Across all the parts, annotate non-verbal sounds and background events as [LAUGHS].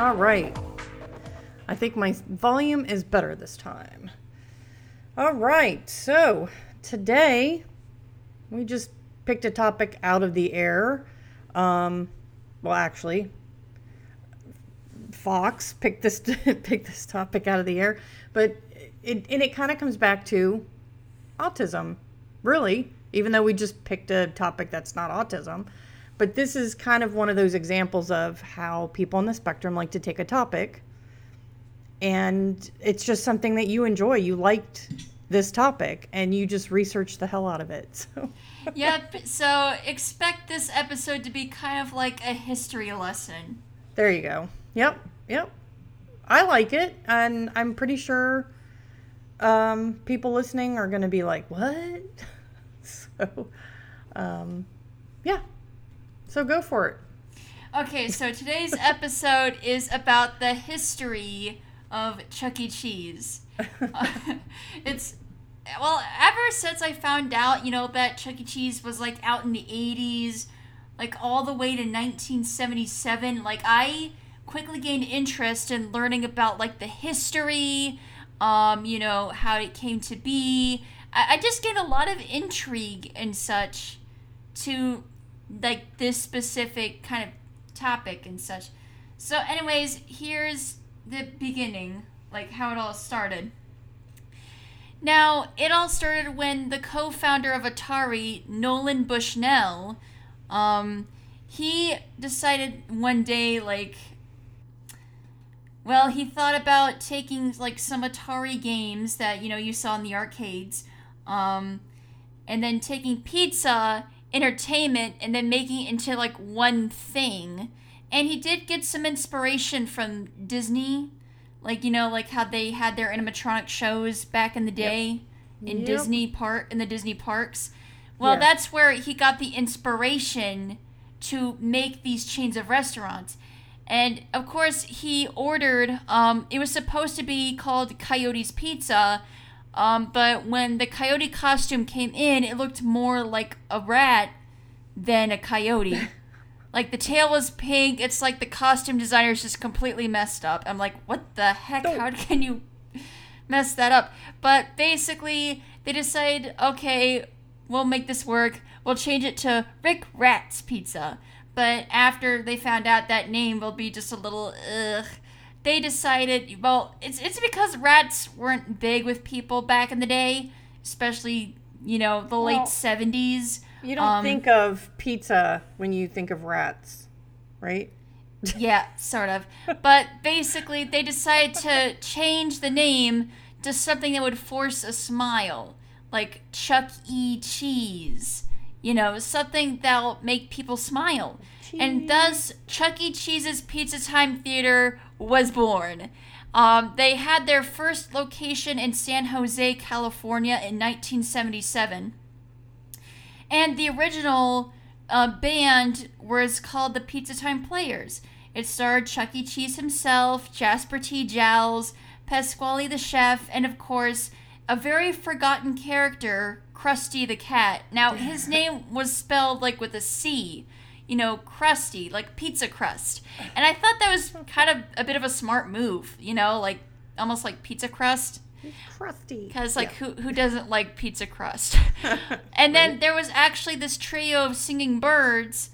All right. I think my volume is better this time. All right. So today we just picked a topic out of the air. Um, well, actually, Fox picked this [LAUGHS] picked this topic out of the air, but it and it kind of comes back to autism, really. Even though we just picked a topic that's not autism, but this is kind of one of those examples of how people on the spectrum like to take a topic and it's just something that you enjoy. You liked this topic and you just researched the hell out of it. [LAUGHS] So Yep, so expect this episode to be kind of like a history lesson. there you go. Yep, yep. I like it and I'm pretty sure um, people listening are going to be like, "What?" [LAUGHS] So um, yeah. So go for it. Okay, so today's episode is about the history of Chuck E. Cheese. [LAUGHS] It's well, ever since I found out, you know, that Chuck E. Cheese was like out in the 80s, like all the way to 1977, like I quickly gained interest in learning about like the history, um, you know, how it came to be. I, I just gained a lot of intrigue and such to like this specific kind of topic and such. So, anyways, here's the beginning, like how it all started. Now, it all started when the co-founder of Atari, Nolan Bushnell, um, he decided one day, like, well, he thought about taking like some Atari games that you know you saw in the arcades, um, and then taking pizza entertainment and then making it into like one thing. And he did get some inspiration from Disney, like you know, like how they had their animatronic shows back in the day in Yep. Disney park in the Disney parks. Well, Yeah. that's where he got the inspiration to make these chains of restaurants. And of course, he ordered. Um, it was supposed to be called Coyote's Pizza, um, but when the coyote costume came in, it looked more like a rat than a coyote. [LAUGHS] like the tail was pink. It's like the costume designer's just completely messed up. I'm like, what the heck? Don't- How can you mess that up? But basically, they decide, okay, we'll make this work. We'll change it to Rick Rat's Pizza. But after they found out that name will be just a little ugh, they decided, well, it's it's because rats weren't big with people back in the day, especially you know the Well, late seventies. You don't Um, think of pizza when you think of rats, right? [LAUGHS] yeah, sort of. But basically, they decided to change the name to something that would force a smile, like Chuck E. Cheese. You know, something that'll make people smile. And thus, Chuck E. Cheese's Pizza Time Theater was born. Um, they had their first location in San Jose, California in 1977. And the original uh, band was called the Pizza Time Players. It starred Chuck E. Cheese himself, Jasper T. Jowls, Pasquale the chef, and of course, a very forgotten character, Crusty the cat. Now, [LAUGHS] his name was spelled like with a C, you know, crusty, like pizza crust. And I thought that was kind of a bit of a smart move, you know, like almost like pizza crust. Crusty. Because like who who doesn't like pizza crust? [LAUGHS] and then there was actually this trio of singing birds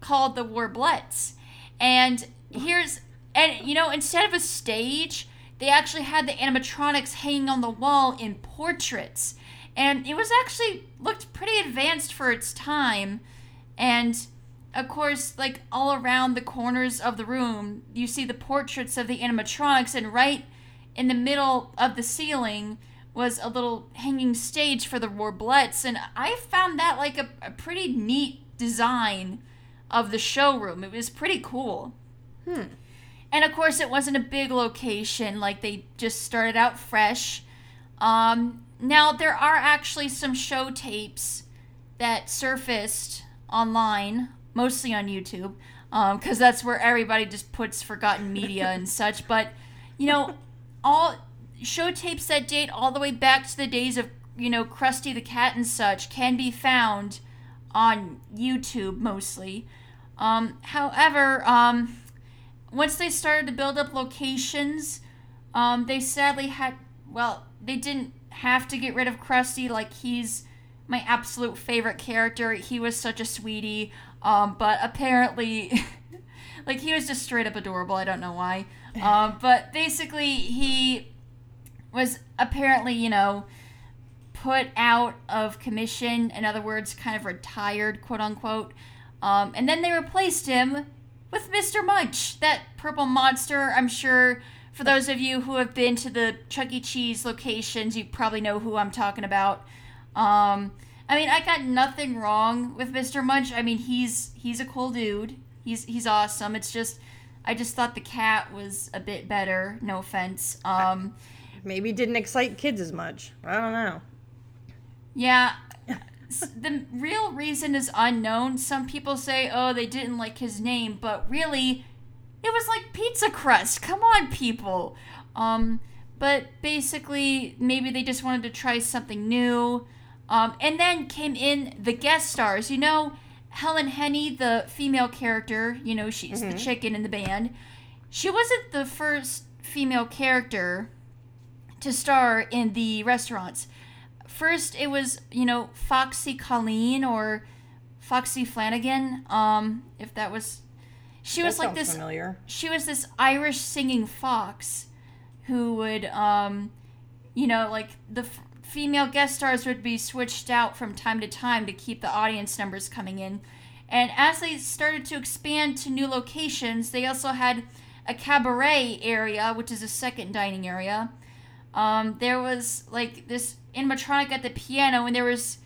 called the Warblettes. And here's and you know instead of a stage, they actually had the animatronics hanging on the wall in portraits. And it was actually looked pretty advanced for its time. And of course, like all around the corners of the room, you see the portraits of the animatronics, and right in the middle of the ceiling was a little hanging stage for the Warblettes, and I found that like a, a pretty neat design of the showroom. It was pretty cool. Hmm. And of course, it wasn't a big location, like they just started out fresh. Um, now, there are actually some show tapes that surfaced online, mostly on YouTube, because um, that's where everybody just puts forgotten media and such. But you know, all show tapes that date all the way back to the days of you know Crusty the Cat and such can be found on YouTube mostly. Um, however, um, once they started to build up locations, um, they sadly had well, they didn't have to get rid of Crusty. Like he's my absolute favorite character. He was such a sweetie. Um, but apparently, [LAUGHS] like he was just straight up adorable. I don't know why. Um, [LAUGHS] but basically, he was apparently, you know, put out of commission. In other words, kind of retired, quote unquote. Um, and then they replaced him with Mr. Munch, that purple monster. I'm sure for those of you who have been to the Chuck E. Cheese locations, you probably know who I'm talking about. Um, I mean, I got nothing wrong with Mr. Munch. I mean, he's he's a cool dude. He's he's awesome. It's just I just thought the cat was a bit better. No offense. Um, Maybe didn't excite kids as much. I don't know. Yeah. the real reason is unknown. Some people say, oh, they didn't like his name, but really, it was like pizza crust. Come on, people. Um, but basically, maybe they just wanted to try something new. Um, and then came in the guest stars. You know, Helen Henny, the female character, you know, she's mm-hmm. the chicken in the band. She wasn't the first female character to star in the restaurants. First, it was, you know, Foxy Colleen or Foxy Flanagan. Um, if that was. She that was like this. Familiar. She was this Irish singing fox who would, um, you know, like the female guest stars would be switched out from time to time to keep the audience numbers coming in. And as they started to expand to new locations, they also had a cabaret area, which is a second dining area. Um, there was like this animatronic at the piano, and there was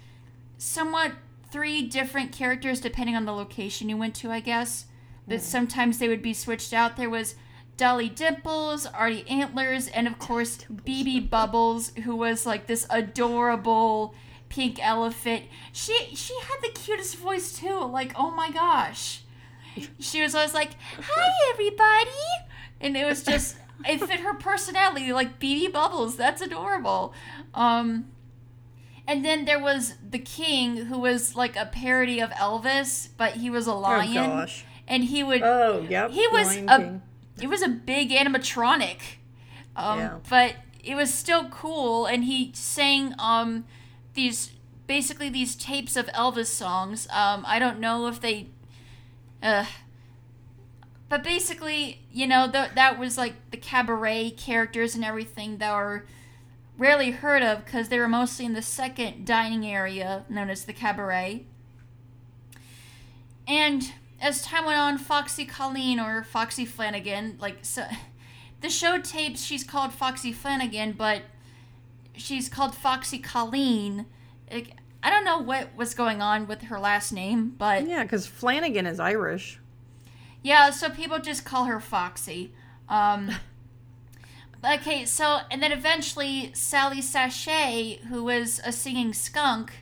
somewhat three different characters depending on the location you went to, I guess. But mm. sometimes they would be switched out. There was Dolly Dimples, Artie Antlers, and of course BB Bubbles, who was like this adorable pink elephant. She she had the cutest voice too. Like oh my gosh, she was always like, "Hi everybody," and it was just it fit her personality. Like BB Bubbles, that's adorable. Um, and then there was the king, who was like a parody of Elvis, but he was a oh, lion. Oh gosh. And he would. Oh, yep. He was Lion a King it was a big animatronic, um, yeah. but it was still cool. And he sang um, these basically these tapes of Elvis songs. Um, I don't know if they, uh, but basically, you know, th- that was like the cabaret characters and everything that were rarely heard of because they were mostly in the second dining area known as the cabaret. And as time went on, Foxy Colleen or Foxy Flanagan, like so, the show tapes, she's called Foxy Flanagan, but she's called Foxy Colleen. Like, I don't know what was going on with her last name, but yeah, because Flanagan is Irish. Yeah, so people just call her Foxy. Um, [LAUGHS] okay, so and then eventually Sally Sashay, who was a singing skunk,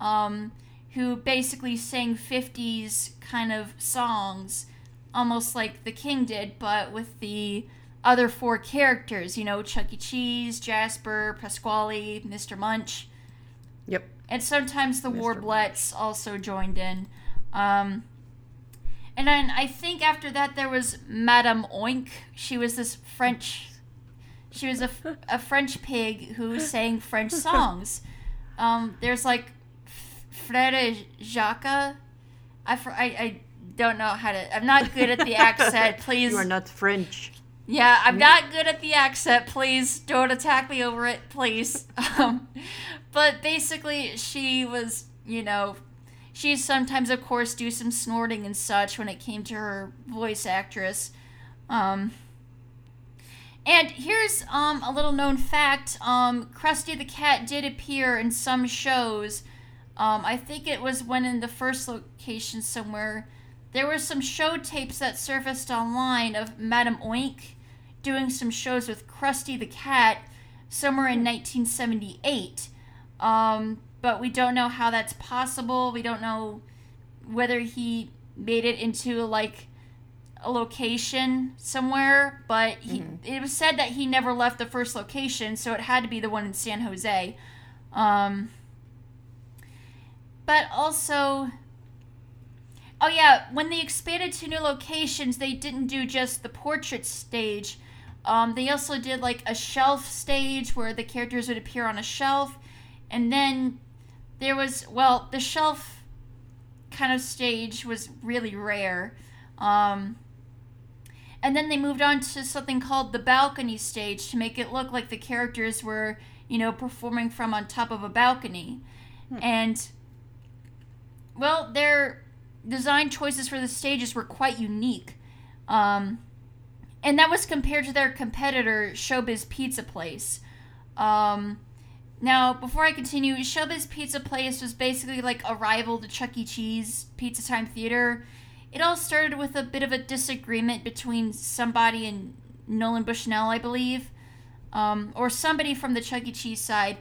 um, who basically sang 50s kind of songs, almost like the King did, but with the other four characters, you know, Chuck E. Cheese, Jasper, Pasquale, Mr. Munch. Yep. And sometimes the Mr. Warblettes also joined in. Um, and then I think after that there was Madame Oink. She was this French. She was a, a French pig who sang French songs. [LAUGHS] Um, there's like Frere Jacques. I, I, I don't know how to. I'm not good at the accent. [LAUGHS] Please. You are not French. Yeah, I'm not good at the accent. Please don't attack me over it, please. [LAUGHS] Um, but basically, she was, you know, she sometimes, of course, do some snorting and such when it came to her voice actress. Um, and here's um, a little known fact: um, Crusty the Cat did appear in some shows um, I think it was when in the first location somewhere, there were some show tapes that surfaced online of Madame Oink doing some shows with Crusty the Cat somewhere in 1978. Um, but we don't know how that's possible. We don't know whether he made it into like a location somewhere, but he, it was said that he never left the first location, so it had to be the one in San Jose. Um, but also, oh yeah, when they expanded to new locations, they didn't do just the portrait stage. Um, they also did like a shelf stage where the characters would appear on a shelf, and then there was well, the shelf kind of stage was really rare. Um, and then they moved on to something called the balcony stage to make it look like the characters were, you know, performing from on top of a balcony. And, well, their design choices for the stages were quite unique. Um, and that was compared to their competitor, Showbiz Pizza Place. Um, now, before I continue, Showbiz Pizza Place was basically like a rival to Chuck E. Cheese Pizza Time Theater. It all started with a bit of a disagreement between somebody and Nolan Bushnell, I believe, um, or somebody from the Chuck E. Cheese side.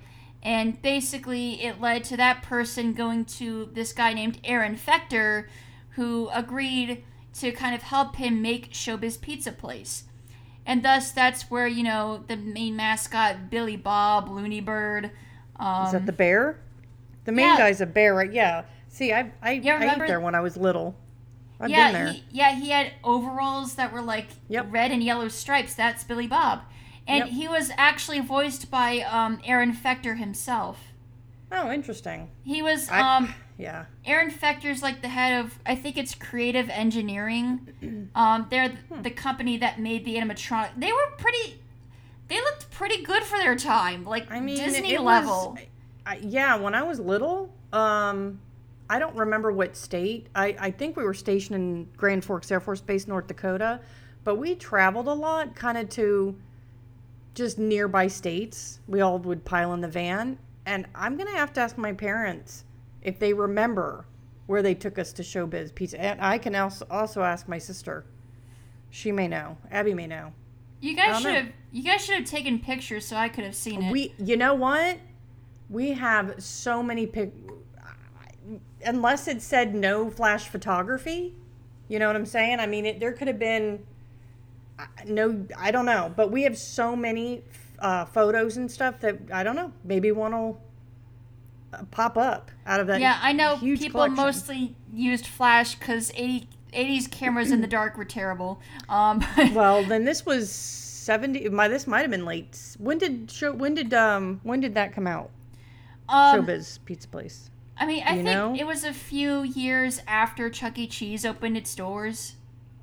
And basically, it led to that person going to this guy named Aaron Fechter, who agreed to kind of help him make Showbiz Pizza Place. And thus, that's where, you know, the main mascot, Billy Bob, Looney Bird. Um, Is that the bear? The main yeah. guy's a bear, right? Yeah. See, I I, Yeah, I ate there when I was little. I've yeah, been there. He, yeah, he had overalls that were like Yep. red and yellow stripes. That's Billy Bob. And Yep. he was actually voiced by um, Aaron Fechter himself. Oh, interesting. He was I- um, [CLEARS THROAT] Yeah. Aaron Fechter's like the head of I think it's Creative Engineering. [CLEARS THROAT] Um, they're th- Hmm. the company that made the animatronic. They were pretty. They looked pretty good for their time, like I mean, Disney level. Was, I, yeah, when I was little, um, I don't remember what state. I, I think we were stationed in Grand Forks Air Force Base, North Dakota, but we traveled a lot, kind of to just nearby states. We all would pile in the van, and I'm gonna have to ask my parents if they remember where they took us to Showbiz Pizza. And I can also also ask my sister. She may know. Abby may know. you guys should know. have. You guys should have taken pictures so I could have seen it. We, you know what? We have so many pic. Unless it said no flash photography, you know what I'm saying? I mean, it, there could have been no. I don't know, but we have so many uh, photos and stuff that I don't know. Maybe one will uh, pop up out of that. Yeah, I know people collection. mostly used flash because 80, 80s cameras in the dark were terrible. Um, [LAUGHS] Well, then this was seventy. My this might have been late. When did show? When did um? When did that come out? um, Showbiz Pizza Place. I mean, I you think know? it was a few years after Chuck E. Cheese opened its doors,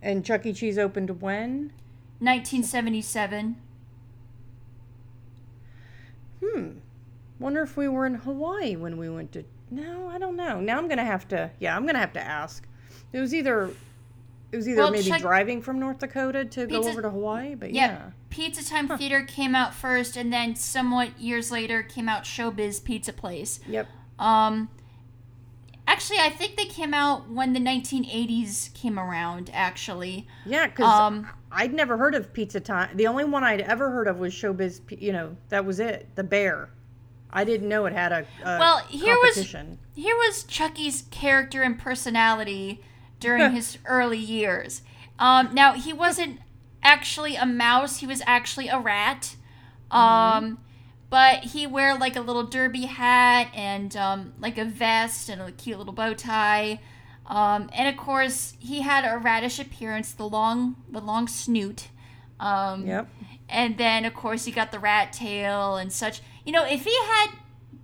And Chuck E. Cheese opened when? 1977. Hmm. Wonder if we were in Hawaii when we went to. No, I don't know. Now I'm gonna have to. Yeah, I'm gonna have to ask. It was either. It was either Well, maybe check- driving from North Dakota to go over to Hawaii, but Yeah. yeah. Pizza Time Theater came out first, and then somewhat years later came out Showbiz Pizza Place. Yep. Um, actually, I think they came out when the 1980s came around. Actually, Yeah, because Um, I'd never heard of Pizza Time. The only one I'd ever heard of was Showbiz. You know, that was it. The Bear. I didn't know it had a, a Well, here was- here was Chucky's character and personality during his early years. Um, now he wasn't actually a mouse; he was actually a rat. Um, but he wear like a little derby hat and um, like a vest and a cute little bow tie. Um, and of course, he had a radish appearance, the long, the long snoot. Um, Yep. and then, of course, he got the rat tail and such. You know, if he had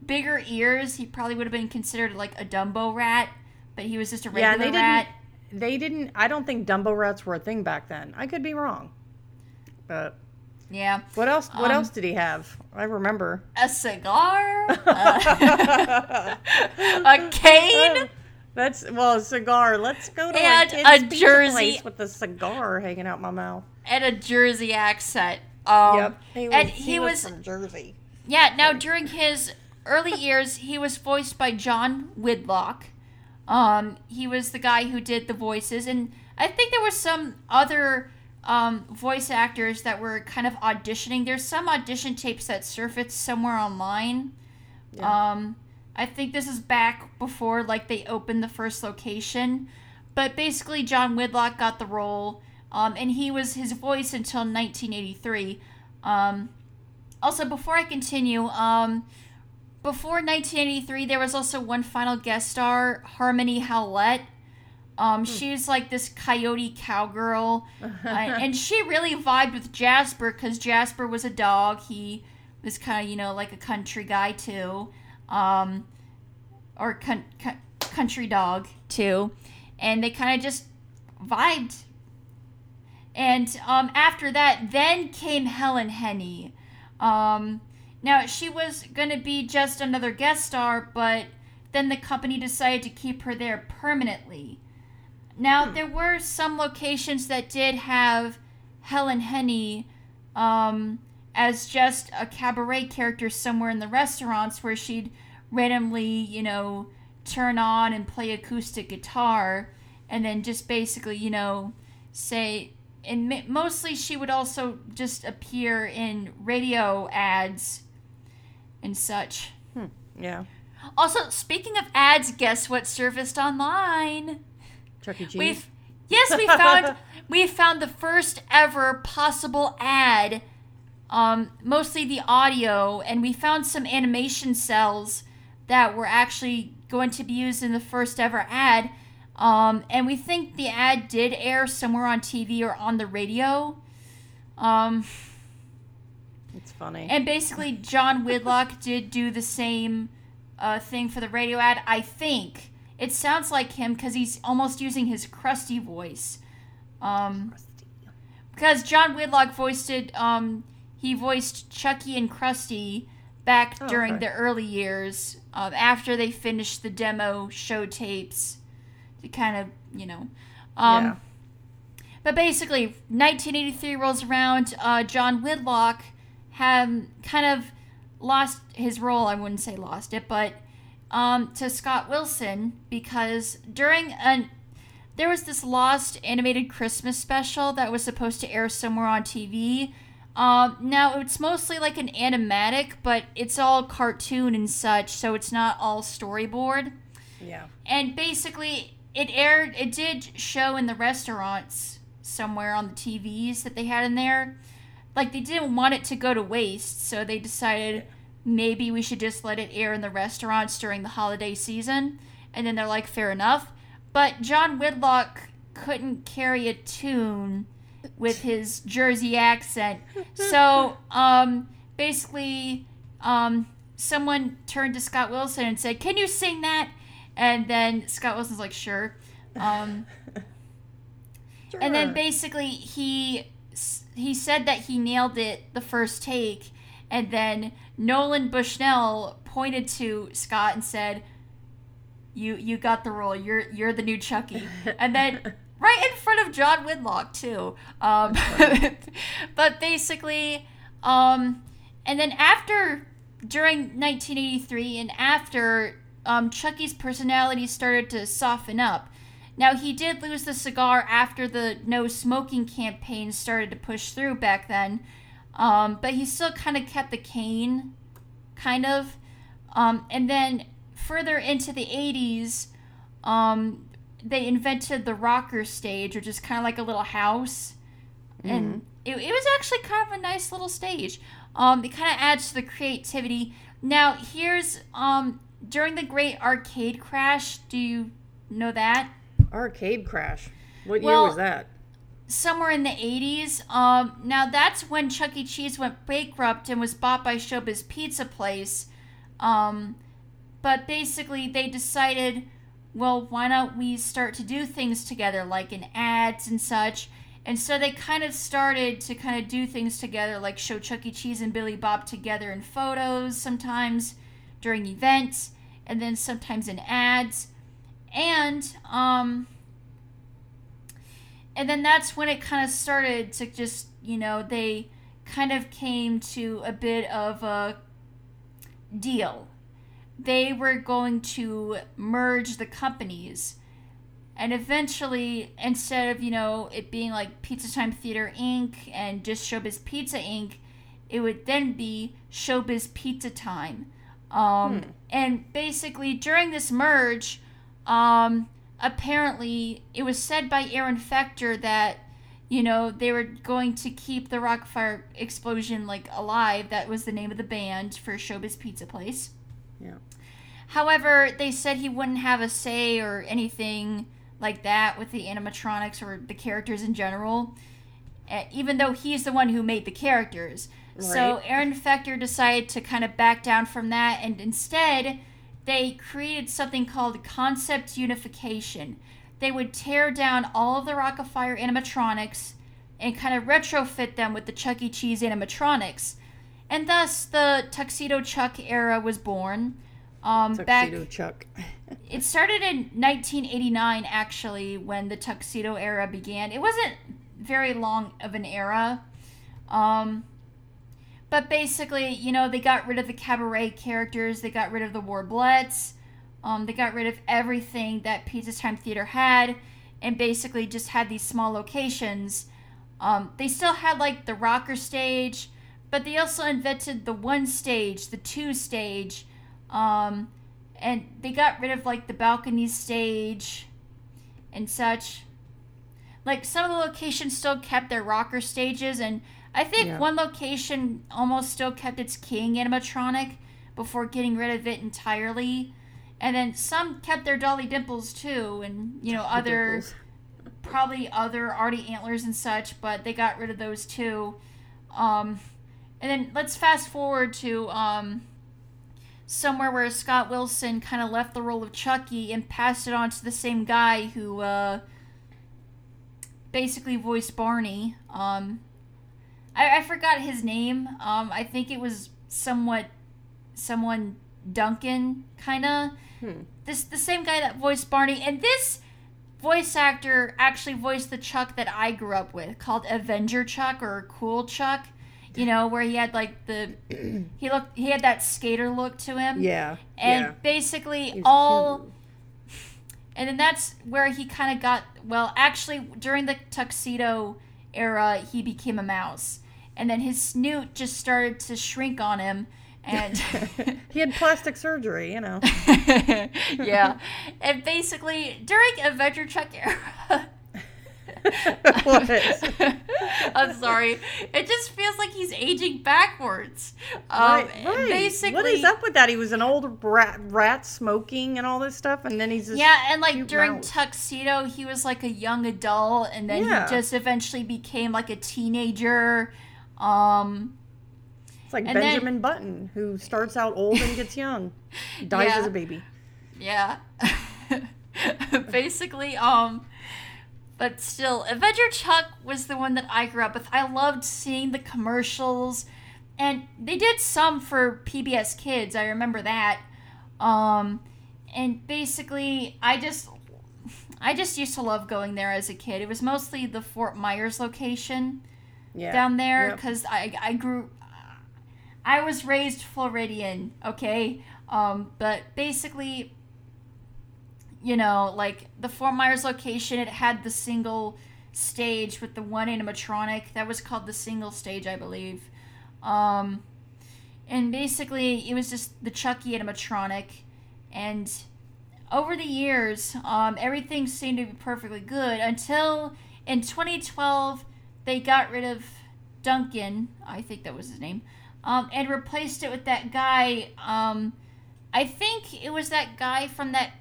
bigger ears, he probably would have been considered like a Dumbo rat, but he was just a regular and they rat. didn't. They didn't. I don't think Dumbo rats were a thing back then. I could be wrong. But Yeah. what else? What Um, else did he have? I remember. A cigar? [LAUGHS] Uh, [LAUGHS] a cane? [LAUGHS] That's well, a cigar. Let's go to And a, a Jersey- place with a cigar hanging out my mouth. And a Jersey accent. Um, he was, and he, he was, was- from Jersey. Yeah, now during his early years, he was voiced by John Widelock. Um, he was the guy who did the voices, and I think there were some other um, voice actors that were kind of auditioning. There's some audition tapes that surfaced somewhere online. Yeah. Um, I think this is back before like they opened the first location. But basically, John Widelock got the role, um, and he was his voice until 1983. Um, also, before I continue, um, before 1983, there was also one final guest star, Harmony Howlette. Um, She's like this coyote cowgirl, [LAUGHS] uh, and she really vibed with Jasper because Jasper was a dog. He was kind of, you know, like a country guy too, um, or con- con- country dog too, and they kind of just vibed. And um, after that, then came Helen Henny. Um, now, she was going to be just another guest star, but then the company decided to keep her there permanently. Now, there were some locations that did have Helen Henny um, as just a cabaret character somewhere in the restaurants where she'd randomly, you know, turn on and play acoustic guitar and then just basically, you know, say, and mostly she would also just appear in radio ads and such. Hmm, yeah. Also, speaking of ads, guess what surfaced online? Chuck E. Cheese. We've yes, we found we found the first ever possible ad. Um, mostly the audio, and we found some animation cells that were actually going to be used in the first ever ad. Um, and we think the ad did air somewhere on TV or on the radio. Um, it's funny. and basically, John Widelock did do the same uh, thing for the radio ad. I think it sounds like him because he's almost using his crusty voice. Um, because John Widelock voiced it. Um, he voiced Chucky and Crusty back Oh, during okay. the early years um, after they finished the demo show tapes to kind of you know. Um, yeah. but basically, 1983 rolls around. Uh, John Widelock had kind of lost his role. I wouldn't say lost it, but um, to Scott Wilson because during an there was this lost animated Christmas special that was supposed to air somewhere on TV. Um, now it's mostly like an animatic, but it's all cartoon and such, so it's not all storyboard. Yeah. and basically it aired it did show in the restaurants somewhere on the TVs that they had in there. Like they didn't want it to go to waste so they decided maybe we should just let it air in the restaurants during the holiday season. And then they're like fair enough. But John Widelock couldn't carry a tune with his Jersey accent so um basically um someone turned to Scott Wilson and said can you sing that and then Scott Wilson's like, sure. Um, [LAUGHS] And then basically he he said that he nailed it the first take, and then Nolan Bushnell pointed to Scott and said, "You you got the role. You're you're the new Chucky." And then [LAUGHS] front of John Widelock too. Um, [LAUGHS] but basically, um, and then after during 1983 and after um, Chucky's personality started to soften up. Now he did lose the cigar after the no smoking campaign started to push through back then, um, but he still kind of kept the cane, kind of. Um, and then further into the 80s, um, they invented the rocker stage, which is kind of like a little house. And it, it was actually kind of a nice little stage. Um, it kind of adds to the creativity. Now, here's um, during the Great Arcade Crash. Do you know that? Arcade Crash. What Well- year was that? somewhere in the 80s. Um, now that's when Chuck E. Cheese went bankrupt and was bought by Showbiz Pizza Place. Um, but basically, they decided, well, why don't we start to do things together, like in ads and such. And so they kind of started to kind of do things together, like show Chuck E. Cheese and Billy Bob together in photos sometimes during events, and then sometimes in ads. And, um, and then that's when it kind of started to just you know they kind of came to a bit of a deal they were going to merge the companies. And eventually instead of you know it being like pizza time theater inc. and just showbiz pizza inc. it would then be showbiz pizza time. Um, And basically, during this merge, um, apparently it was said by Aaron Fechter that you know they were going to keep the Rockfire Explosion like alive. That was the name of the band for Showbiz Pizza Place. Yeah. However, they said he wouldn't have a say or anything like that with the animatronics or the characters in general, even though he's the one who made the characters. So Aaron Fechter decided to kind of back down from that, and instead, they created something called concept unification. They would tear down all of the Rockafire animatronics and kind of retrofit them with the Chuck E. Cheese animatronics. And thus, the Tuxedo Chuck era was born. Um, back Tuxedo Chuck. [LAUGHS] it started in 1989, actually, when the tuxedo era began. It wasn't very long of an era. Um, but basically, you know, they got rid of the cabaret characters, they got rid of the Warblettes, um, they got rid of everything that Pizza Time Theater had, and basically just had these small locations. Um, they still had, like, the rocker stage, but they also invented the one stage, the two stage, um, and they got rid of like the balcony stage and such. Like some of the locations still kept their rocker stages, and I think Yeah. one location almost still kept its king animatronic before getting rid of it entirely. And then some kept their Dolly Dimples too, and you know [LAUGHS] other probably other Artie antlers and such, but they got rid of those too. Um, and then let's fast forward to um, somewhere where Scott Wilson kind of left the role of Chucky and passed it on to the same guy who uh, basically voiced Barney. Um, I, I forgot his name. Um, I think it was somewhat someone Duncan kind of. Hmm. This the same guy that voiced Barney, and this voice actor actually voiced the Chuck that I grew up with, called Avenger Chuck or Cool Chuck. You know, where he had like the he looked he had that skater look to him. Yeah. And yeah. basically all cute. and then that's where he kind of got well actually during the tuxedo era he became a mouse and then his snoot just started to shrink on him and [LAUGHS] he had plastic surgery, you know. [LAUGHS] yeah and basically during adventure chuck era [LAUGHS] What? [LAUGHS] i'm sorry it just feels like he's aging backwards um, right, right. basically what is up with that? He was an old rat, rat smoking and all this stuff, and then he's just Yeah, and like during mouse. Tuxedo, he was like a young adult, and then Yeah. he just eventually became like a teenager. Um, It's like and then- Benjamin Button, who starts out old and gets young, [LAUGHS] dies Yeah. as a baby. yeah, basically. Um, but still, Avenger Chuck was the one that I grew up with. I loved seeing the commercials, and they did some for PBS Kids. I remember that. Um, and basically, I just. I just used to love going there as a kid. It was mostly the Fort Myers location. Yeah. down there Yep. because I, I grew i was raised floridian okay um, but basically you know like the fort myers location it had the single stage with the one animatronic that was called the single stage i believe um, and basically it was just the chucky animatronic and over the years um, everything seemed to be perfectly good until in 2012 they got rid of Duncan, I think that was his name, um, and replaced it with that guy. Um, I think it was that guy from that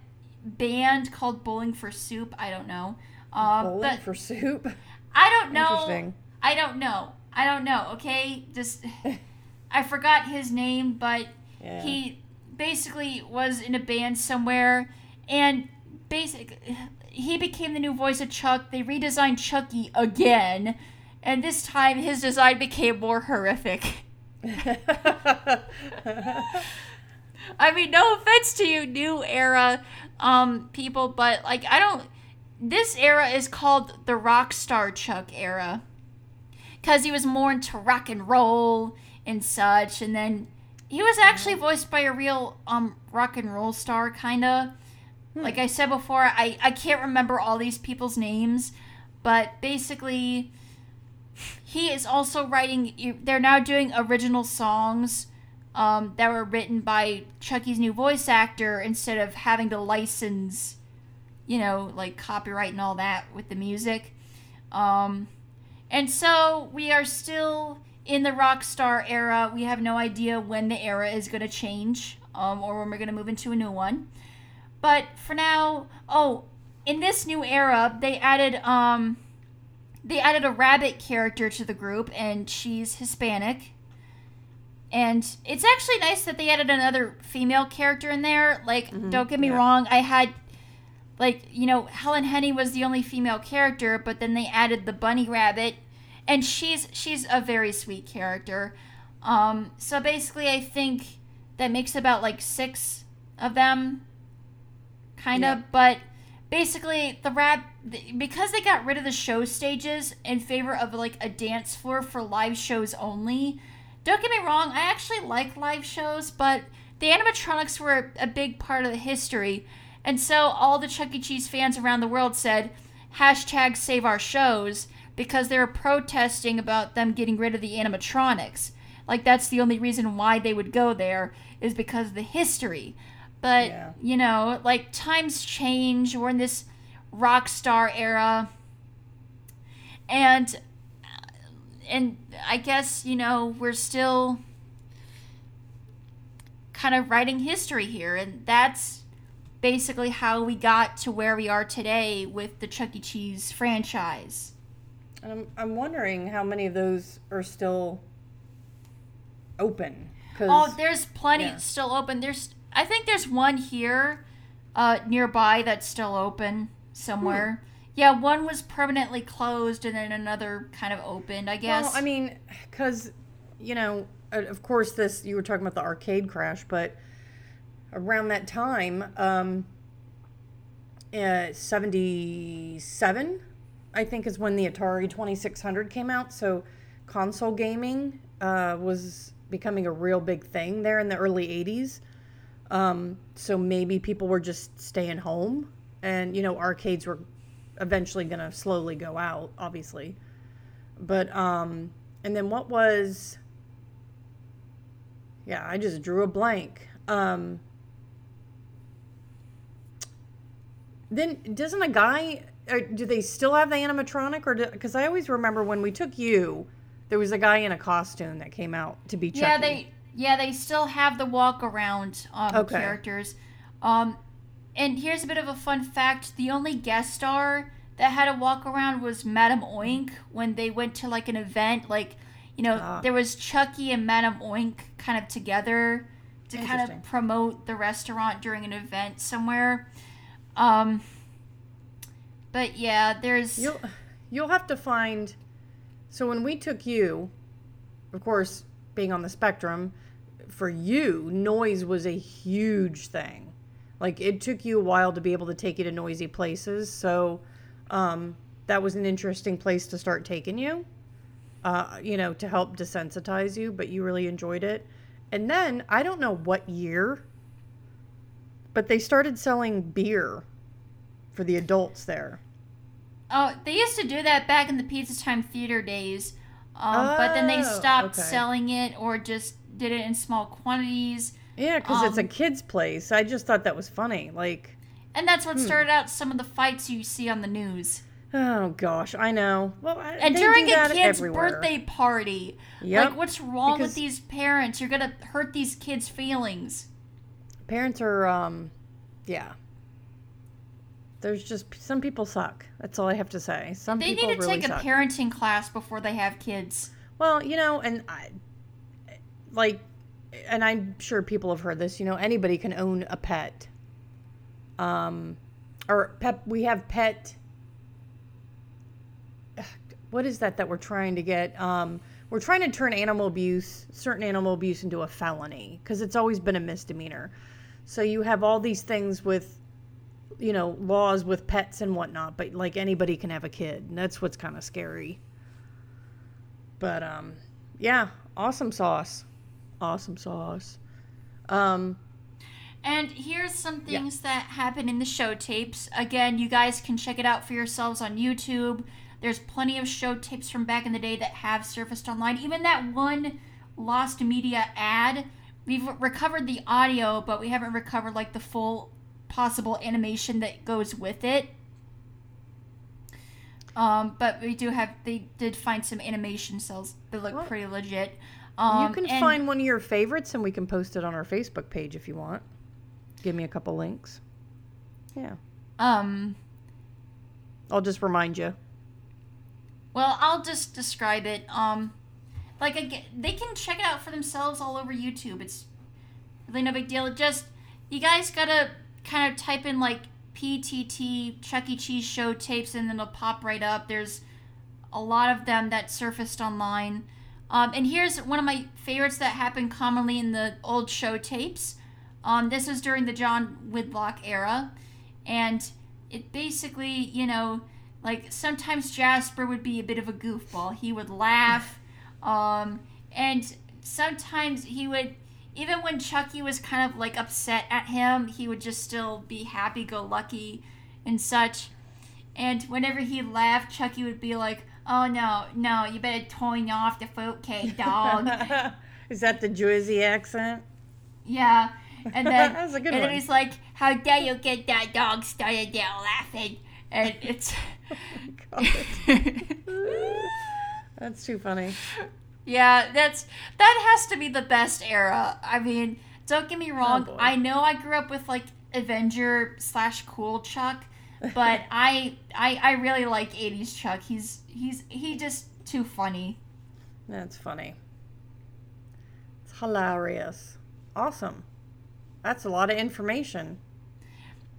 band called Bowling for Soup. I don't know. Um, Bowling for soup. I don't know. I don't know. I don't know. Okay, just [LAUGHS] I forgot his name, but Yeah. he basically was in a band somewhere, and basic he became the new voice of Chuck. They redesigned Chucky again, and this time his design became more horrific. [LAUGHS] [LAUGHS] I mean, no offense to you, new era um, people, but like I don't. This era is called the rock star Chuck era, because he was more into rock and roll and such, and then he was actually voiced by a real um rock and roll star, kinda. Like I said before, I I can't remember all these people's names, but basically, he is also writing. They're now doing original songs um, that were written by Chucky's new voice actor instead of having to license, you know, like copyright and all that with the music. Um, and so we are still in the Rockstar era. We have no idea when the era is going to change um, or when we're going to move into a new one. But for now, oh, in this new era, they added um, they added a rabbit character to the group, and she's Hispanic. And it's actually nice that they added another female character in there. Like, don't get me yeah. wrong, I had like you know Helen Henny was the only female character, but then they added the bunny rabbit, and she's she's a very sweet character. Um, so basically, I think that makes about like six of them, kind of. Yeah. But basically, the rap because they got rid of the show stages in favor of like a dance floor for live shows only. Don't get me wrong, I actually like live shows, but the animatronics were a big part of the history. And so all the Chuck E. Cheese fans around the world said, hashtag save our shows, because they were protesting about them getting rid of the animatronics. Like, that's the only reason why they would go there, is because of the history. But, Yeah. you know, like, times change. We're in this rock star era. And and I guess you know we're still kind of writing history here, and that's basically how we got to where we are today with the Chuck E. Cheese franchise. And I'm, I'm wondering how many of those are still open. Oh, there's plenty yeah. still open. There's I think there's one here uh, nearby that's still open somewhere. Yeah, one was permanently closed, and then another kind of opened. I guess. Well, I mean, because, you know, of course, this, you were talking about the arcade crash, but around that time, um, uh, 77, I think, is when the Atari 2600 came out. So console gaming uh, was becoming a real big thing there in the early 80s. Um, so maybe people were just staying home, and, you know, arcades were eventually going to slowly go out, obviously. But um and then what was Yeah, I just drew a blank. Um Then doesn't a guy or do they still have the animatronic or cuz I always remember when we took you there was a guy in a costume that came out to be Chucky. Yeah, they yeah they still have the walk around um, Okay. characters. Um, and here's a bit of a fun fact: the only guest star that had a walk around was Madame Oink when they went to like an event. Like, you know, Ah. there was Chucky and Madame Oink kind of together to kind of promote the restaurant during an event somewhere. Um, but yeah, there's You'll you'll have to find. So when we took you, of course, being on the spectrum, for you, noise was a huge thing. Like it took you a while to be able to take you to noisy places. So um, that was an interesting place to start taking you. Uh, you know, to help desensitize you, but you really enjoyed it. And then I don't know what year, but they started selling beer for the adults there. Oh, they used to do that back in the Pizza Time Theater days, um, but then they Oh, stopped okay. selling it or just did it in small quantities. Yeah, because it's a Um, kid's place. I just thought that was funny. Like, And that's Hmm. what started out some of the fights you see on the news. oh gosh, I know. Well, I, And during a kid's everywhere. birthday party, Yep, like what's wrong because- with these parents? You're gonna hurt these kids' feelings. parents are, um, yeah. There's just some people suck. That's all I have to say. Some They people need to really take a parenting class before they have kids. Well, you know, and I, like, and I'm sure people have heard this. You know, anybody can own a pet. Um, or pet. We have pet. What is that that we're trying to get? Um, we're trying to turn animal abuse, certain animal abuse, into a felony because it's always been a misdemeanor. So you have all these things with, you know, laws with pets and whatnot, but like anybody can have a kid, and that's what's kind of scary. But um, yeah, awesome sauce, awesome sauce. Um, And here's some Yeah. things that happen in the show tapes. Again, you guys can check it out for yourselves on YouTube. There's plenty of show tapes from back in the day that have surfaced online. Even that one lost media ad we've recovered the audio, but we haven't recovered like the full possible animation that goes with it. Um, but we do have they did find some animation cells that look Well, pretty legit. Um, you can and- find one of your favorites and we can post it on our Facebook page if you want. Give me a couple links. Yeah. um. I'll just remind you. Well, I'll just describe it. Um, like again, they can check it out for themselves all over YouTube. It's really no big deal. Just you guys gotta kind of type in like PTT Chuck E. Cheese show tapes, and then it'll pop right up. There's a lot of them that surfaced online. Um, and here's one of my favorites that happened commonly in the old show tapes. Um, this was during the John Widelock era, and it basically, you know, like sometimes Jasper would be a bit of a goofball. He would laugh, [LAUGHS] um, and sometimes he would, even when Chucky was kind of like upset at him, he would just still be happy go lucky and such. And whenever he laughed, Chucky would be like, "Oh no, no, you better turn off the fruitcake, dog." [LAUGHS] Is that the Jersey accent? yeah, and then [LAUGHS] That's a good and one. then he's like, "How dare you get that dog started there laughing?" And it's [LAUGHS] oh, That's too funny. yeah, that's that has to be the best era. I mean, don't get me oh, wrong. boy. I know I grew up with like Avenger slash Cool Chuck, but I I I really like '80s Chuck. He's he's he just too funny. That's funny. It's hilarious. Awesome. That's a lot of information.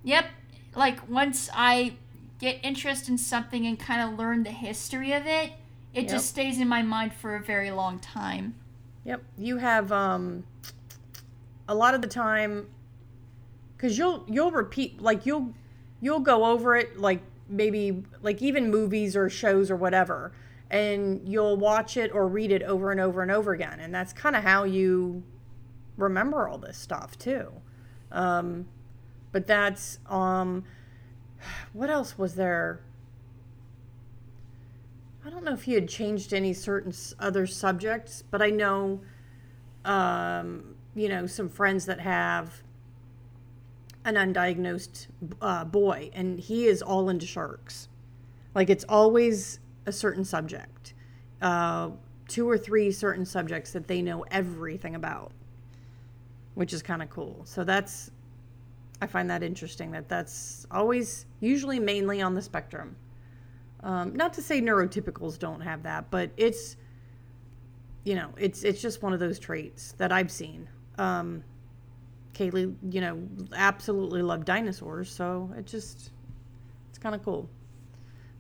Yep. Like once I get interest in something and kind of learn the history of it, it Yep. just stays in my mind for a very long time. Yep. You have um a lot of the time cuz you'll you'll repeat like you'll you'll go over it like maybe like even movies or shows or whatever and you'll watch it or read it over and over and over again and that's kind of how you remember all this stuff too. Um but that's um what else was there? I don't know if he had changed any certain other subjects, but I know, um, you know, some friends that have an undiagnosed uh, boy, and he is all into sharks. Like it's always a certain subject, uh, two or three certain subjects that they know everything about, which is kind of cool. So that's, I find that interesting. That that's always usually mainly on the spectrum. Um, not to say neurotypicals don't have that, but it's you know it's it's just one of those traits that I've seen. Um, Kaylee, you know, absolutely loved dinosaurs, so it just it's kind of cool.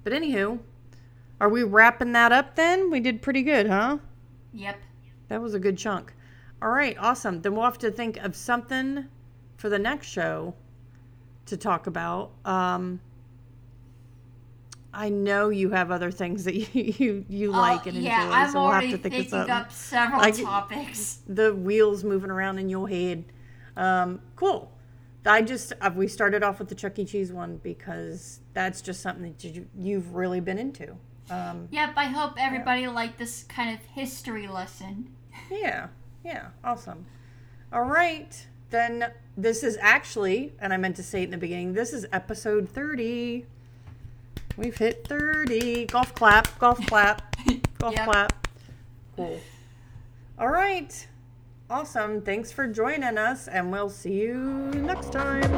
But anywho, are we wrapping that up then? We did pretty good, huh? Yep. That was a good chunk. All right, awesome. Then we'll have to think of something for the next show to talk about. Um, I know you have other things that [LAUGHS] you you, you like and Oh, yeah, enjoy, I'm so we'll have to think of something. up several topics. The wheels moving around in your head. Um, cool. I just uh, we started off with the Chuck E. Cheese one because that's just something that you, you've really been into. Um, Yep, I hope everybody liked this kind of history lesson. Yeah, yeah, awesome. All right, then this is actually, and I meant to say it in the beginning, this is episode 30. We've hit 30. Golf clap, golf clap, [LAUGHS] golf Yep. clap. Cool. All right, awesome. Thanks for joining us, and we'll see you next time.